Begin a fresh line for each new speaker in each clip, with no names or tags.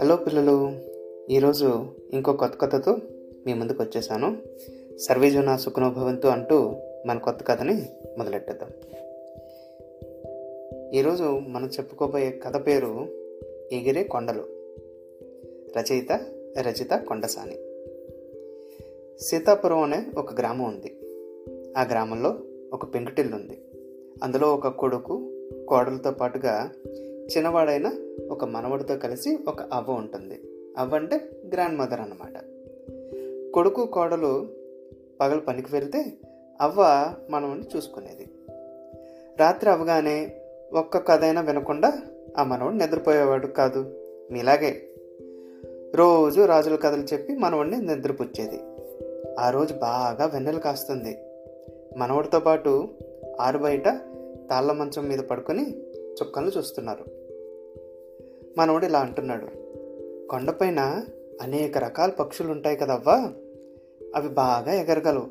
Hello పిల్లలు ఈరోజు ఇంకో కొత్త కథతో మీ ముందుకు వచ్చేసాను. సర్వేజన సుఖనోభవంతు అంటూ మన కొత్త కథని మొదలెట్టేద్దాం. ఈరోజు మనం చెప్పుకోబోయే కథ పేరు ఎగిరే కొండలు రచయిత రచిత కొండసాని. సీతాపురం అనే ఒక గ్రామం ఉంది. ఆ గ్రామంలో ఒక పెంకుటిల్లు ఉంది. అందులో ఒక కొడుకు కోడలతో పాటుగా చిన్నవాడైన ఒక మనవడితో కలిసి ఒక అవ్వ ఉంటుంది. అవ్వ అంటే గ్రాండ్ మదర్ అన్నమాట. కొడుకు కోడలు పగలు పనికి వెళ్తే అవ్వ మనవడిని చూసుకునేది. రాత్రి అవగానే ఒక్క కథైనా వినకుండా ఆ మనవడు నిద్రపోయేవాడు కాదు. మీలాగే రోజు రాజుల కథలు చెప్పి మనవడిని నిద్రపుచ్చేది. ఆ రోజు బాగా వెన్నెలు కాస్తుంది. మనవడితో పాటు ఆరు బయట తాళ్ళ మంచం మీద పడుకొని చుక్కలను చూస్తున్నారు. మనవడు ఇలా అంటున్నాడు. కొండపైన అనేక రకాల పక్షులు ఉంటాయి కదవ్వా? అవి బాగా ఎగరగలవు.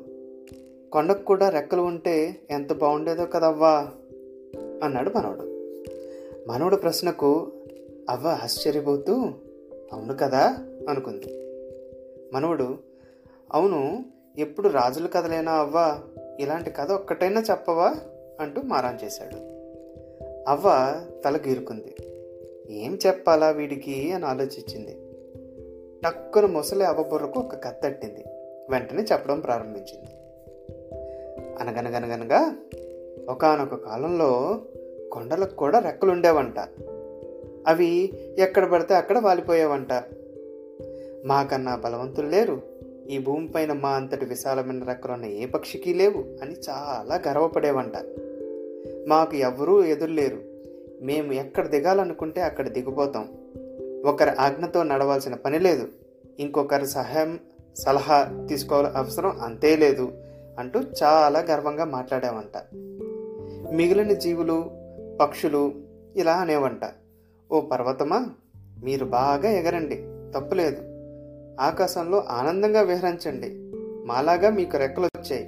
కొండకు కూడా రెక్కలు ఉంటే ఎంత బాగుండేదో కదవ్వా? అన్నాడు మనవడు మనవడు ప్రశ్నకు అవ్వ ఆశ్చర్యపోతూ అవును కదా? అనుకుంది. మనవడు అవును ఎప్పుడు రాజుల కథలేనా అవ్వా? ఇలాంటి కథ ఒక్కటైనా చెప్పవా? అంటూ మారాన్ చేశాడు. అవ్వ తల గీరుకుంది ఏం చెప్పాలా వీడికి? అని ఆలోచించింది. టక్కున ముసలి అవ్వ బుర్రకు ఒక కత్తట్టింది. వెంటనే చెప్పడం ప్రారంభించింది. అనగనగనగనగా ఒకనొక కాలంలో కొండలకు కూడా రెక్కలుండేవంట. అవి ఎక్కడ పడితే అక్కడ వాలిపోయేవంట. మాకన్నా బలవంతులు లేరు. ఈ భూమిపైన మా అంతటి విశాలమైన రెక్కలున్న ఏ పక్షికి లేవు అని చాలా గర్వపడేవంట. మాకు ఎవ్వరూ ఎదురులేరు. మేము ఎక్కడ దిగాలనుకుంటే అక్కడ దిగిపోతాం. ఒకరి ఆజ్ఞతో నడవాల్సిన పని లేదు. ఇంకొకరి సహాయం సలహా తీసుకోవాల అవసరం అంతే లేదు అంటూ చాలా గర్వంగా మాట్లాడావంట. మిగిలిన జీవులు పక్షులు ఇలా అనేవంట. ఓ పర్వతమా మీరు బాగా ఎగరండి తప్పులేదు ఆకాశంలో ఆనందంగా విహరించండి. మాలాగా మీకు రెక్కలు వచ్చాయి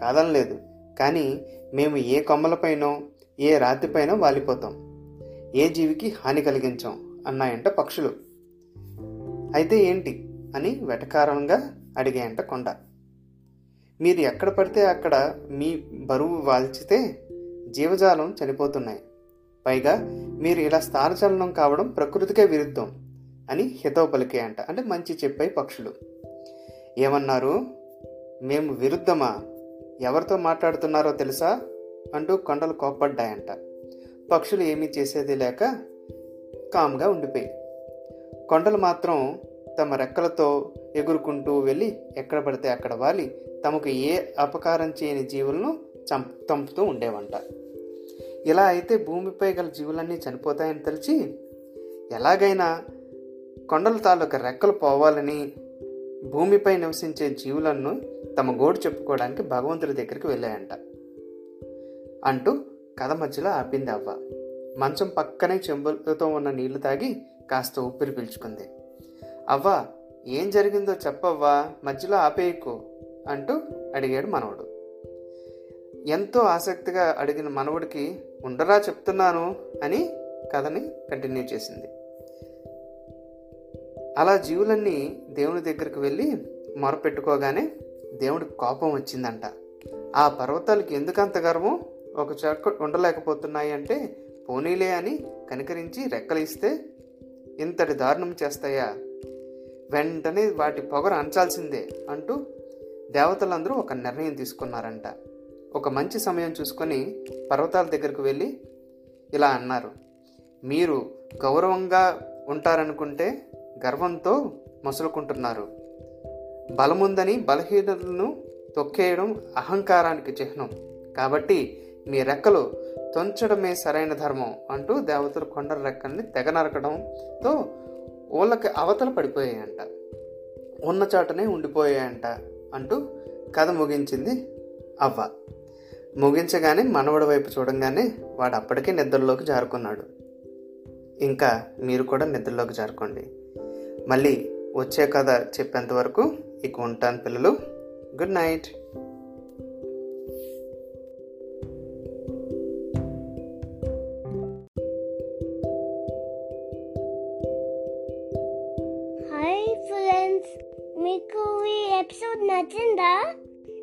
కాదనలేదు కానీ మేము ఏ కొమ్మలపైనో ఏ రాతిపైనో వాలిపోతాం. ఏ జీవికి హాని కలిగించాం అన్నాయంట పక్షులు. అయితే ఏంటి? అని వెటకారంగా అడిగాయంట కొండ. మీరు ఎక్కడ పడితే అక్కడ మీ బరువు వాల్చితే జీవజాలం చనిపోతున్నాయి. పైగా మీరు ఇలా స్థానచలనం కావడం ప్రకృతికే విరుద్ధం అని హితవు పలికాయంట. అంటే మంచి చెప్పాయి పక్షులు. ఏమన్నారు? మేము విరుద్ధమా? ఎవరితో మాట్లాడుతున్నారో తెలుసా? అంటూ కొండలు కోప్పడ్డాయంట. పక్షులు ఏమీ చేసేది లేక కామ్గా ఉండిపోయి కొండలు మాత్రం తమ రెక్కలతో ఎగురుకుంటూ వెళ్ళి ఎక్కడ పడితే అక్కడ వాలి తమకు ఏ అపకారం చేయని జీవులను చం చంపుతూ ఉండేవంట. ఇలా అయితే భూమిపై గల జీవులన్నీ చనిపోతాయని తెలిసి ఎలాగైనా కొండల తాలూకా రెక్కలు పోవాలని భూమిపై నివసించే జీవులను తమ గోడు చెప్పుకోవడానికి భగవంతుడి దగ్గరికి వెళ్ళాయంట. అంటూ కథ మధ్యలో ఆపింది అవ్వ. మంచం పక్కనే చెంబులతో ఉన్న నీళ్ళు తాగి కాస్త ఊపిరి పీల్చుకుంది. అవ్వ ఏం జరిగిందో చెప్పవ్వా? మధ్యలో ఆపేయకు అంటూ అడిగాడు మనవడు. ఎంతో ఆసక్తిగా అడిగిన మనవడికి ఉండరా చెప్తున్నాను అని కథని కంటిన్యూ చేసింది. అలా జీవులన్నీ దేవుని దగ్గరికి వెళ్ళి మొరపెట్టుకోగానే దేవుడికి కోపం వచ్చిందంట. ఆ పర్వతాలకి ఎందుకంత గర్వం? ఒక చెక్క ఉండలేకపోతున్నాయి అంటే పోనీలే అని కనికరించి రెక్కలిస్తే ఇంతటి దారుణం చేస్తాయా? వెంటనే వాటి పొగరు అంచాల్సిందే అంటూ దేవతలందరూ ఒక నిర్ణయం తీసుకున్నారంట. ఒక మంచి సమయం చూసుకొని పర్వతాల దగ్గరకు వెళ్ళి ఇలా అన్నారు. మీరు గౌరవంగా ఉంటారనుకుంటే గర్వంతో మసులుకుంటున్నారు. బలముందని బలహీనతలను తొక్కేయడం అహంకారానికి చిహ్నం. కాబట్టి మీ రెక్కలు తొంచడమే సరైన ధర్మం అంటూ దేవతలు కొండల రెక్కల్ని తెగ నరకడంతో ఊళ్ళకి అవతల పడిపోయాయంట. ఉన్న చాటనే ఉండిపోయాయంట అంటూ కథ ముగించింది అవ్వ. ముగించగానే మనవడి వైపు చూడంగానే వాడు అప్పటికే నిద్రలోకి జారుకున్నాడు. ఇంకా మీరు కూడా నిద్రలోకి జారుకోండి. మళ్ళీ వచ్చే కథ చెప్పేంత వరకు ఇక ఉంటాను పిల్లలు. గుడ్ నైట్
హాయ్ ఫ్రెండ్స్ మీకు ఈ ఎపిసోడ్ నచ్చిందా?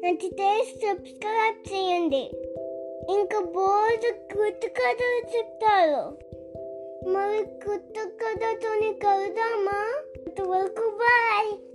నచ్చితే సబ్స్క్రైబ్ చేయండి. ఇంకా బోర్డు కొత్త కథలు చెప్తారు. మరి కొత్త కథతోని Goodbye.